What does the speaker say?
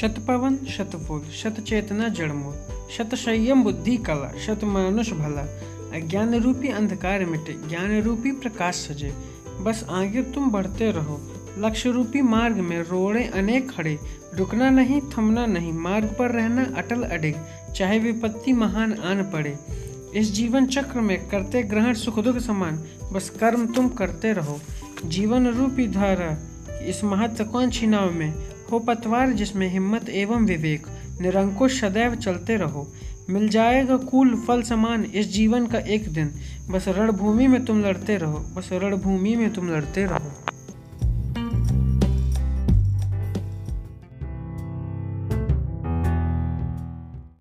शतपवन, शतफूल शत चेतना जड़मूल शत संयम बुद्धि, कला शत मानुष भला। अज्ञान रूपी अंधकार मिटे ज्ञान रूपी प्रकाश सजे। बस आगे तुम बढ़ते रहो। लक्ष्य रूपी मार्ग में रोड़े अनेक खड़े। रुकना नहीं, थमना नहीं, मार्ग पर रहना अटल अडिग चाहे विपत्ति महान आन पड़े। इस जीवन चक्र में करते ग्रहण सुख दुख समान। बस कर्म तुम करते रहो। जीवन रूपी धारा, इस महत्वाकांक्षी नाव में? हो पतवार जिसमें हिम्मत एवं विवेक, निरंकुश सदैव चलते रहो। मिल जाएगा कुल फल समान इस जीवन का एक दिन। बस रणभूमि में तुम लड़ते रहो, बस रणभूमि में तुम लड़ते रहो।